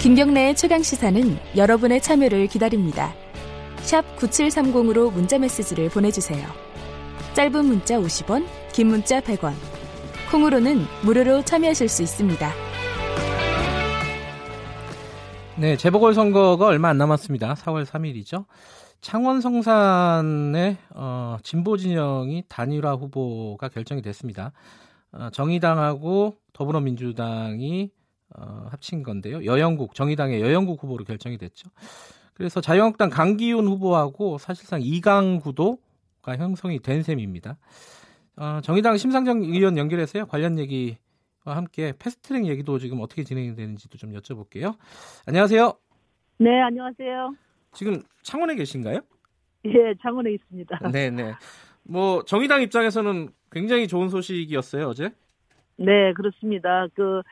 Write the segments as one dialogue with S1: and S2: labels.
S1: 김경래의 최강 시사는 여러분의 참여를 기다립니다. 샵 9730으로 문자 메시지를 보내주세요. 짧은 문자 50원, 긴 문자 100원. 콩으로는 무료로 참여하실 수 있습니다.
S2: 네, 재보궐 선거가 얼마 안 남았습니다. 4월 3일이죠. 창원 성산의 어, 진보 진영이 단일화 후보가 결정이 됐습니다. 어, 정의당하고 더불어민주당이 어, 합친 건데요. 여영국 정의당의 여영국 후보로 결정이 됐죠. 그래서 자유한국당 강기훈 후보하고 사실상 이강 구도가 형성이 된 셈입니다. 어, 정의당 심상정 의원 연결해서요 관련 얘기와 함께 패스트트랙 얘기도 지금 어떻게 진행이 되는지도 좀 여쭤볼게요. 안녕하세요.
S3: 네, 안녕하세요.
S2: 지금 창원에 계신가요?
S3: 예, 창원에 있습니다.
S2: 네, 네. 뭐 정의당 입장에서는 굉장히 좋은 소식이었어요 어제.
S3: 네, 그렇습니다. 그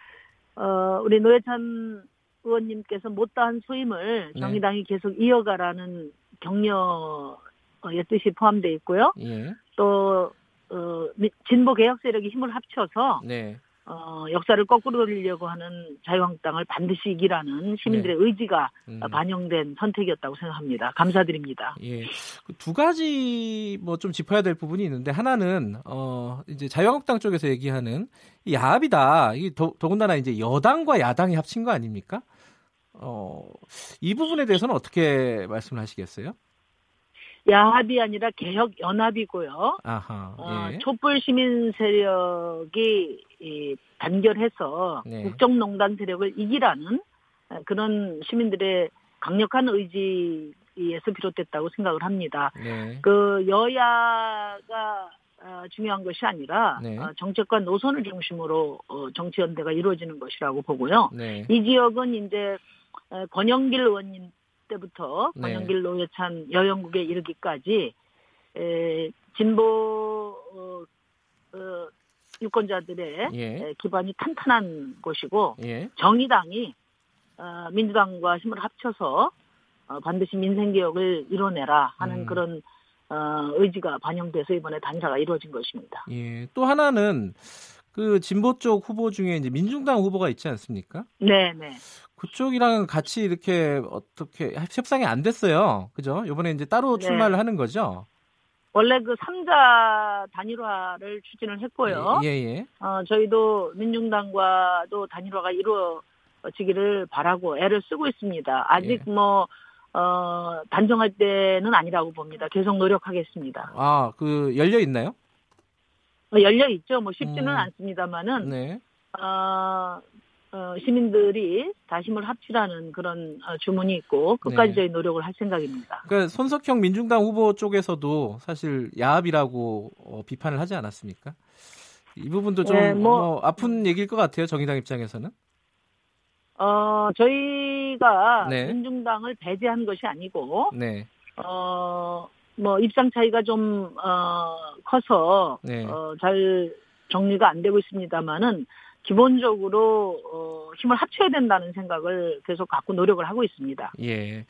S3: 어, 우리 노회찬 의원님께서 못다한 소임을
S2: 네.
S3: 정의당이 계속 이어가라는 격려의 뜻이 포함되어 있고요.
S2: 예.
S3: 또 어, 미- 진보 개혁 세력이 힘을 합쳐서
S2: 네.
S3: 어, 역사를 거꾸로 돌리려고 하는 자유한국당을 반드시 이기라는 시민들의 의지가
S2: 음.
S3: 반영된 선택이었다고 생각합니다. 감사드립니다.
S2: 예. 그두 가지 뭐 좀 짚어야 될 부분이 있는데 하나는 어 이제 자유한국당 쪽에서 얘기하는 이 야합이다. 이게 더, 더군다나 이제 여당과 야당이 합친 거 아닙니까? 어, 이 부분에 대해서는 어떻게 말씀을 하시겠어요?
S3: 야합이 아니라 개혁 연합이고요.
S2: 아하.
S3: 어,
S2: 예.
S3: 촛불 시민 세력이 이, 단결해서
S2: 네.
S3: 국정농단 세력을 이기라는 어, 그런 시민들의 강력한 의지에서 비롯됐다고 생각을 합니다.
S2: 네.
S3: 그 여야가 어, 중요한 것이 아니라
S2: 네.
S3: 어, 정책과 노선을 중심으로 어, 정치 연대가 이루어지는 것이라고 보고요.
S2: 네.
S3: 이 지역은 이제 어, 권영길 의원님 때부터
S2: 네.
S3: 권영길 노회찬 여영국에 이르기까지 에, 진보 어, 어, 유권자들의
S2: 예.
S3: 에, 기반이 탄탄한 곳이고
S2: 예.
S3: 정의당이 어, 민주당과 힘을 합쳐서 어, 반드시 민생 개혁을 이뤄내라 하는
S2: 음.
S3: 그런 어, 의지가 반영돼서 이번에 단사가 이루어진 것입니다.
S2: 예. 또 하나는 그 진보 쪽 후보 중에 이제 민중당 후보가 있지 않습니까?
S3: 네, 네.
S2: 그쪽이랑 같이 이렇게 어떻게 협상이 안 됐어요. 그죠? 이번에 이제 따로
S3: 네.
S2: 출마를 하는 거죠.
S3: 원래 그 3자 단일화를 추진을 했고요.
S2: 예, 예.
S3: 어, 저희도 민중당과도 단일화가 이루어지기를 바라고 애를 쓰고 있습니다. 아직
S2: 예.
S3: 뭐, 어, 단정할 때는 아니라고 봅니다. 계속 노력하겠습니다.
S2: 아, 그 열려 있나요?
S3: 어, 열려 있죠. 뭐 쉽지는
S2: 음.
S3: 않습니다만은,
S2: 네.
S3: 어, 어, 시민들이 다심을 합치라는 그런 어, 주문이 있고, 끝까지
S2: 네.
S3: 저희 노력을 할 생각입니다.
S2: 그러니까 손석형 민중당 후보 쪽에서도 사실 야합이라고 어, 비판을 하지 않았습니까? 이 부분도 좀
S3: 네, 뭐-
S2: 뭐 아픈 얘기일 것 같아요. 정의당 입장에서는.
S3: 어, 저희가
S2: 네.
S3: 민중당을 배제한 것이 아니고,
S2: 네.
S3: 어, 뭐, 입장 차이가 좀, 어, 커서,
S2: 네.
S3: 어, 잘 정리가 안 되고 있습니다만은, 기본적으로, 어, 힘을 합쳐야 된다는 생각을 계속 갖고 노력을 하고 있습니다.
S2: 예.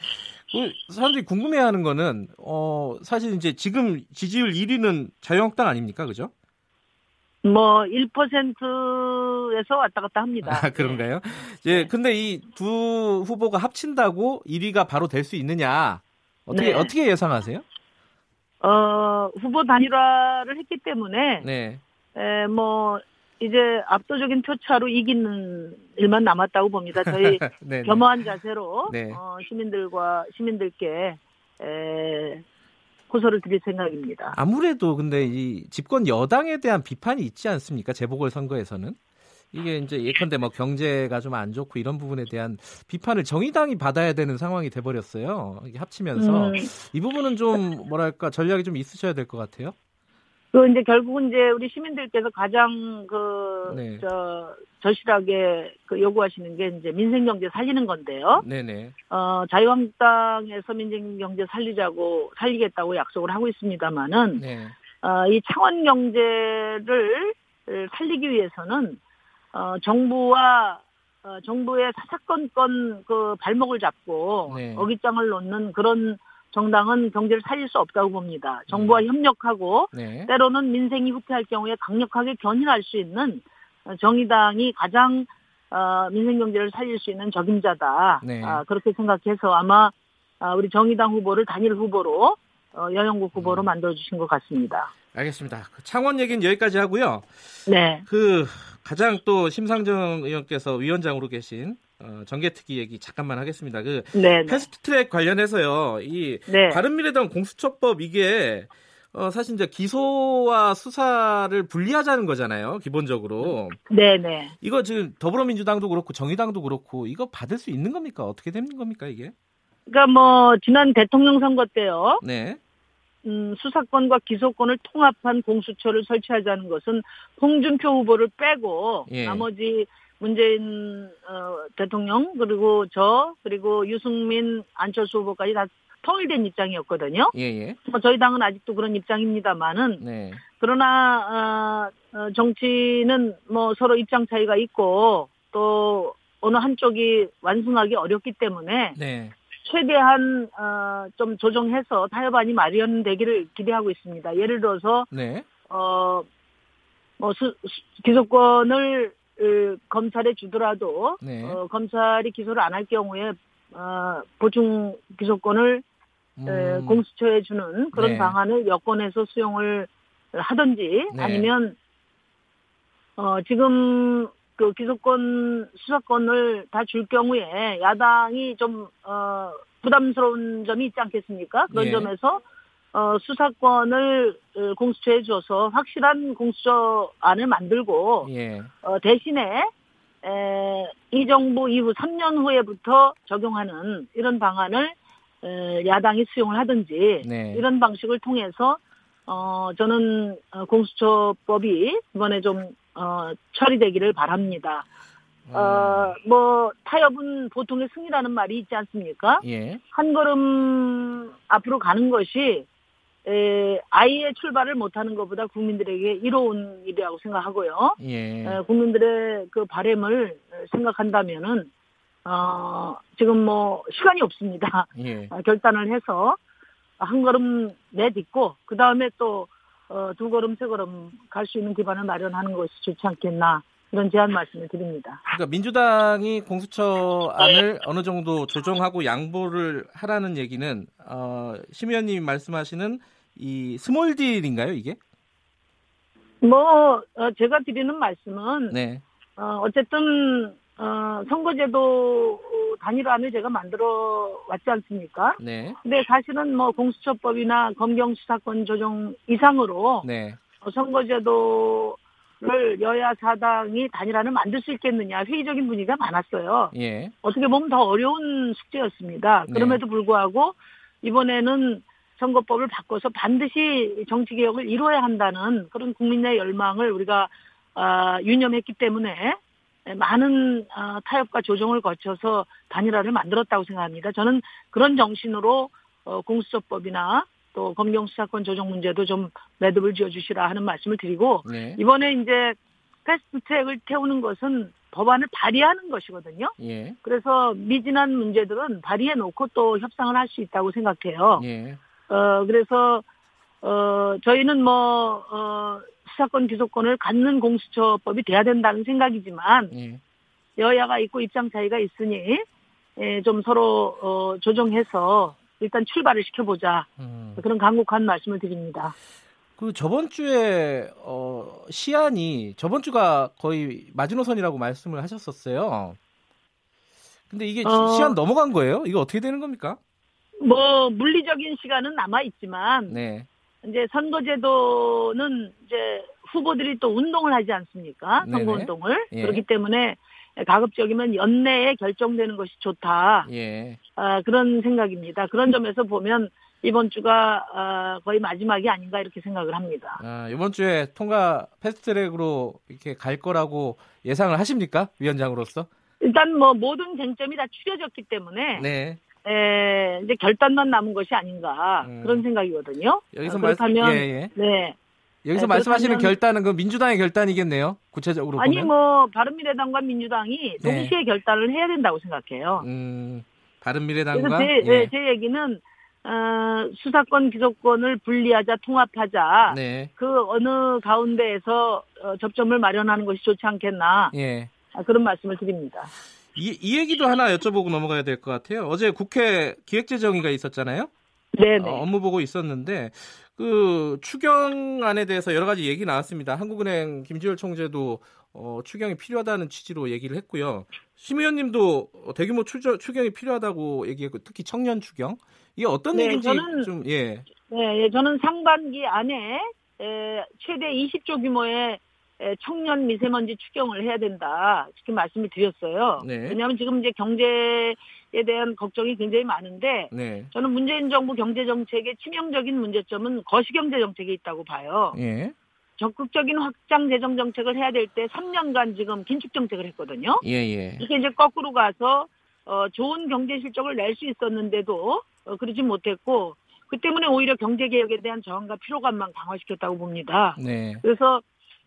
S2: 그 사람들이 궁금해하는 거는 어 사실 이제 지금 지지율 1위는 자유한국당 아닙니까? 그죠?
S3: 뭐, 1%에서 왔다 갔다 합니다.
S2: 아, 그런가요? 예. 근데 이 두 후보가 합친다고 1위가 바로 될 수 있느냐? 어떻게
S3: 네.
S2: 어떻게 예상하세요?
S3: 어, 후보 단일화를 했기 때문에,
S2: 네.
S3: 에, 뭐, 이제 압도적인 표차로 이기는 일만 남았다고 봅니다. 저희
S2: 네. 네.
S3: 겸허한 자세로
S2: 네.
S3: 어, 시민들과 시민들께 에, 호소를 드릴 생각입니다.
S2: 아무래도 근데 이 집권 여당에 대한 비판이 있지 않습니까? 재보궐 선거에서는 이게 이제 예컨대 뭐 경제가 좀 안 좋고 이런 부분에 대한 비판을 정의당이 받아야 되는 상황이 돼 버렸어요. 이게 합치면서
S3: 음,
S2: 이 부분은 좀 뭐랄까 전략이 좀 있으셔야 될 것 같아요.
S3: 그 이제 결국은 이제 우리 시민들께서 가장 그,
S2: 네.
S3: 저, 절실하게 그 요구하시는 게 이제 민생 경제 살리는 건데요.
S2: 네네.
S3: 어, 자유한국당에서 민생 경제 살리자고, 살리겠다고 약속을 하고 있습니다만은,
S2: 네.
S3: 어, 이 창원 경제를 살리기 위해서는 어, 정부와 어, 정부의 사사건건 그 발목을 잡고
S2: 네.
S3: 어깃장을 놓는 그런 정당은 경제를 살릴 수 없다고 봅니다. 정부와 협력하고
S2: 네.
S3: 때로는 민생이 후퇴할 경우에 강력하게 견인할 수 있는 어, 정의당이 가장 어, 어, 민생 경제를 살릴 수 있는 적임자다.
S2: 네.
S3: 아, 그렇게 생각해서 아마 아, 우리 정의당 후보를 단일 후보로 어, 여영국 후보로
S2: 음.
S3: 만들어 주신 것 같습니다.
S2: 알겠습니다. 그 창원 얘기는 여기까지 하고요.
S3: 네.
S2: 그 가장 또 심상정 의원께서 위원장으로 계신 어, 정계특위 얘기 잠깐만 하겠습니다. 그
S3: 네. 네.
S2: 패스트트랙 관련해서요. 이
S3: 네.
S2: 바른미래당 공수처법 이게 어, 사실 이제 기소와 수사를 분리하자는 거잖아요. 기본적으로
S3: 네, 네.
S2: 이거 지금 더불어민주당도 그렇고 정의당도 그렇고 이거 받을 수 있는 겁니까? 어떻게 되는 겁니까 이게?
S3: 그러니까 뭐 지난 대통령 선거 때요.
S2: 네,
S3: 음, 수사권과 기소권을 통합한 공수처를 설치하자는 것은 홍준표 후보를 빼고
S2: 예.
S3: 나머지 문재인 어, 대통령 그리고 저 그리고 유승민 안철수 후보까지 다 통일된 입장이었거든요.
S2: 예, 예,
S3: 뭐 저희 당은 아직도 그런 입장입니다만은
S2: 네,
S3: 그러나 어, 어, 정치는 뭐 서로 입장 차이가 있고 또 어느 한쪽이 완승하기 어렵기 때문에
S2: 네,
S3: 최대한 어, 좀 조정해서 타협안이 마련되기를 기대하고 있습니다. 예를 들어서
S2: 네,
S3: 어, 뭐 수, 수- 기소권을 으, 검찰에 주더라도
S2: 네.
S3: 어, 검찰이 기소를 안 할 경우에 어, 보충 기소권을 에,
S2: 음,
S3: 공수처에 주는 그런
S2: 네.
S3: 방안을 여권에서 수용을 하든지
S2: 네.
S3: 아니면 어, 지금 그 기소권 수사권을 다 줄 경우에 야당이 좀 어, 부담스러운 점이 있지 않겠습니까? 그런
S2: 예.
S3: 점에서 어, 수사권을 어, 공수처에 줘서 확실한 공수처안을 만들고
S2: 예,
S3: 어, 대신에 에, 이 정부 이후 3년 후에부터 적용하는 이런 방안을 에, 야당이 수용을 하든지
S2: 네.
S3: 이런 방식을 통해서 어, 저는 어, 공수처법이 이번에 좀 어, 처리되기를 바랍니다. 어, 뭐 타협은 보통의 승리라는 말이 있지 않습니까?
S2: 예,
S3: 한 걸음 앞으로 가는 것이 에, 아이의 출발을 못하는 것보다 국민들에게 이로운 일이라고 생각하고요.
S2: 예,
S3: 에, 국민들의 그 바램을 생각한다면은 어, 지금 뭐 시간이 없습니다.
S2: 예.
S3: 어, 결단을 해서 한 걸음 내딛고 그 다음에 또 어, 두 걸음 세 걸음 갈 수 있는 기반을 마련하는 것이 좋지 않겠나 이런 제안 말씀을 드립니다.
S2: 그러니까 민주당이 공수처안을 어느 정도 조정하고 양보를 하라는 얘기는 어, 심 의원님이 말씀하시는 이 small deal인가요, 이게?
S3: 뭐 어, 제가 드리는 말씀은
S2: 네,
S3: 어, 어쨌든 어, 선거제도 단일화를 제가 만들어 왔지 않습니까?
S2: 네,
S3: 근데 사실은 뭐 공수처법이나 검경수사권 조정 이상으로
S2: 네,
S3: 어, 선거제도를 여야 사당이 단일화를 만들 수 있겠느냐 회의적인 분위기가 많았어요.
S2: 예,
S3: 어떻게 보면 더 어려운 숙제였습니다.
S2: 네.
S3: 그럼에도 불구하고 이번에는 선거법을 바꿔서 반드시 정치 개혁을 이루어야 한다는 그런 국민의 열망을 우리가 아, 유념했기 때문에 많은 아, 타협과 조정을 거쳐서 단일화를 만들었다고 생각합니다. 저는 그런 정신으로 어, 공수처법이나 또 검경수사권 조정 문제도 좀 매듭을 지어주시라 하는 말씀을 드리고
S2: 네,
S3: 이번에 이제 패스트트랙을 태우는 것은 법안을 발의하는 것이거든요.
S2: 예,
S3: 그래서 미진한 문제들은 발의해 놓고 또 협상을 할 수 있다고 생각해요.
S2: 예,
S3: 어, 그래서, 어, 저희는 뭐, 어, 수사권 기소권을 갖는 공수처법이 돼야 된다는 생각이지만,
S2: 예.
S3: 여야가 있고 입장 차이가 있으니, 예, 좀 서로, 어, 조정해서 일단 출발을 시켜보자.
S2: 음.
S3: 그런 간곡한 말씀을 드립니다.
S2: 그 저번 주에 어, 시안이 저번 주가 거의 마지노선이라고 말씀을 하셨었어요. 근데 이게 시-
S3: 어.
S2: 시안 넘어간 거예요? 이거 어떻게 되는 겁니까?
S3: 뭐, 물리적인 시간은 남아 있지만,
S2: 네,
S3: 이제 선거제도는 이제 후보들이 또 운동을 하지 않습니까? 선거운동을.
S2: 예.
S3: 그렇기 때문에 가급적이면 연내에 결정되는 것이 좋다.
S2: 예,
S3: 아, 그런 생각입니다. 그런 점에서 보면 이번 주가 아, 거의 마지막이 아닌가 이렇게 생각을 합니다.
S2: 아, 이번 주에 통과 패스트트랙으로 이렇게 갈 거라고 예상을 하십니까? 위원장으로서?
S3: 일단 뭐 모든 쟁점이 다 추려졌기 때문에
S2: 네,
S3: 에, 이제 결단만 남은 것이 아닌가
S2: 음.
S3: 그런 생각이거든요.
S2: 여기서
S3: 아,
S2: 말씀,
S3: 그렇다면
S2: 예, 예.
S3: 네.
S2: 여기서
S3: 네,
S2: 말씀하시는 결단은 그 민주당의 결단이겠네요. 구체적으로
S3: 아니
S2: 보면.
S3: 뭐 바른미래당과 민주당이
S2: 네.
S3: 동시에 결단을 해야 된다고 생각해요.
S2: 음,
S3: 그래서
S2: 바른미래당과
S3: 제,
S2: 예.
S3: 네, 제 얘기는 어, 수사권 기소권을 분리하자 통합하자
S2: 네,
S3: 그 어느 가운데에서 어, 접점을 마련하는 것이 좋지 않겠나
S2: 예,
S3: 아, 그런 말씀을 드립니다.
S2: 이, 이 얘기도 하나 여쭤보고 넘어가야 될 것 같아요. 어제 국회 기획재정위가 있었잖아요.
S3: 네,
S2: 어,
S3: 네.
S2: 업무 보고 있었는데 그 추경안에 대해서 여러 가지 얘기 나왔습니다. 한국은행 김지열 총재도 어, 추경이 필요하다는 취지로 얘기를 했고요. 심 의원님도 대규모 추저, 추경이 필요하다고 얘기했고 특히 청년 추경 이게 어떤
S3: 네,
S2: 얘기인지
S3: 저는-
S2: 좀 예.
S3: 네, 예, 저는 상반기 안에 에, 최대 20조 규모의 에, 청년 미세먼지 추경을 해야 된다. 이렇게 말씀을 드렸어요.
S2: 네.
S3: 왜냐하면 지금 이제 경제에 대한 걱정이 굉장히 많은데
S2: 네.
S3: 저는 문재인 정부 경제 정책의 치명적인 문제점은 거시경제 정책에 있다고 봐요.
S2: 예.
S3: 적극적인 확장 재정 정책을 해야 될 때 3년간 지금 긴축 정책을 했거든요.
S2: 예, 예.
S3: 이게 이제 거꾸로 가서 어, 좋은 경제 실적을 낼 수 있었는데도 어, 그러지 못했고 그 때문에 오히려 경제 개혁에 대한 저항과 피로감만 강화시켰다고 봅니다.
S2: 네.
S3: 그래서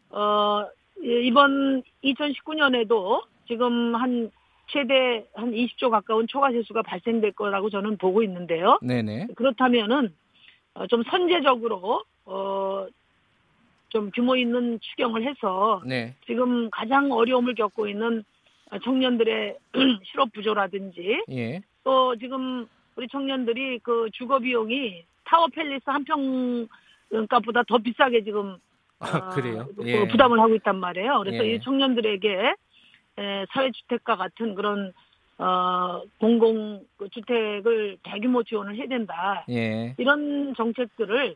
S3: 어, 이- 이번 2019년에도 지금 한 최대 한 20조 가까운 초과 세수가 발생될 거라고 저는 보고 있는데요.
S2: 네, 네.
S3: 그렇다면은 어, 좀 선제적으로 어, 좀 규모 있는 추경을 해서
S2: 네.
S3: 지금 가장 어려움을 겪고 있는 청년들의 실업 부조라든지
S2: 예.
S3: 또 지금 우리 청년들이 그 주거 비용이 타워 팰리스 한 평값보다 더 비싸게 지금
S2: 아,
S3: 어,
S2: 그래요.
S3: 그
S2: 예.
S3: 부담을 하고 있단 말이에요. 그래서
S2: 예.
S3: 이 청년들에게 에, 사회주택과 같은 그런 어, 공공 그 주택을 대규모 지원을 해야 된다.
S2: 예.
S3: 이런 정책들을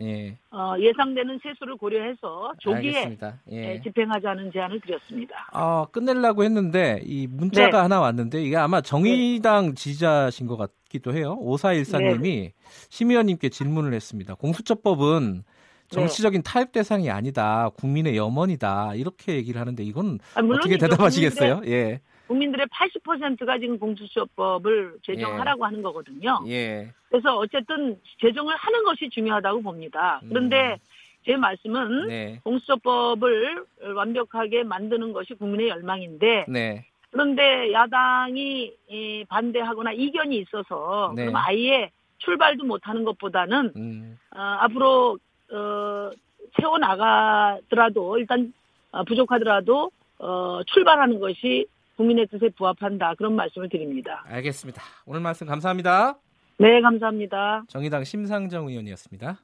S2: 예.
S3: 어, 예상되는 세수를 고려해서 조기에.
S2: 예.
S3: 에, 집행하자는 제안을 드렸습니다.
S2: 아, 끝내려고 했는데 이 문자가
S3: 네.
S2: 하나 왔는데 이게 아마 정의당 지지자신 것 같기도 해요. 5414님이 심 의원님께 질문을 했습니다. 공수처법은 정치적인 타협 대상이 아니다. 국민의 염원이다. 이렇게 얘기를 하는데 이건
S3: 아,
S2: 어떻게. 대답하시겠어요? 예.
S3: 국민들의, 국민들의 80%가 지금 공수처법을 제정하라고 하는 거거든요.
S2: 예.
S3: 그래서 어쨌든 제정을 하는 것이 중요하다고 봅니다. 그런데 제 말씀은
S2: 음. 네.
S3: 공수처법을 완벽하게 만드는 것이 국민의 열망인데
S2: 네.
S3: 그런데 야당이 이, 반대하거나 이견이 있어서
S2: 네.
S3: 그럼 아예 출발도 못하는 것보다는
S2: 음.
S3: 어, 앞으로 어, 채워 나가더라도 일단 어, 부족하더라도 어, 출발하는 것이 국민의 뜻에 부합한다 그런 말씀을 드립니다.
S2: 알겠습니다. 오늘 말씀 감사합니다.
S3: 네 감사합니다.
S2: 정의당 심상정 의원이었습니다.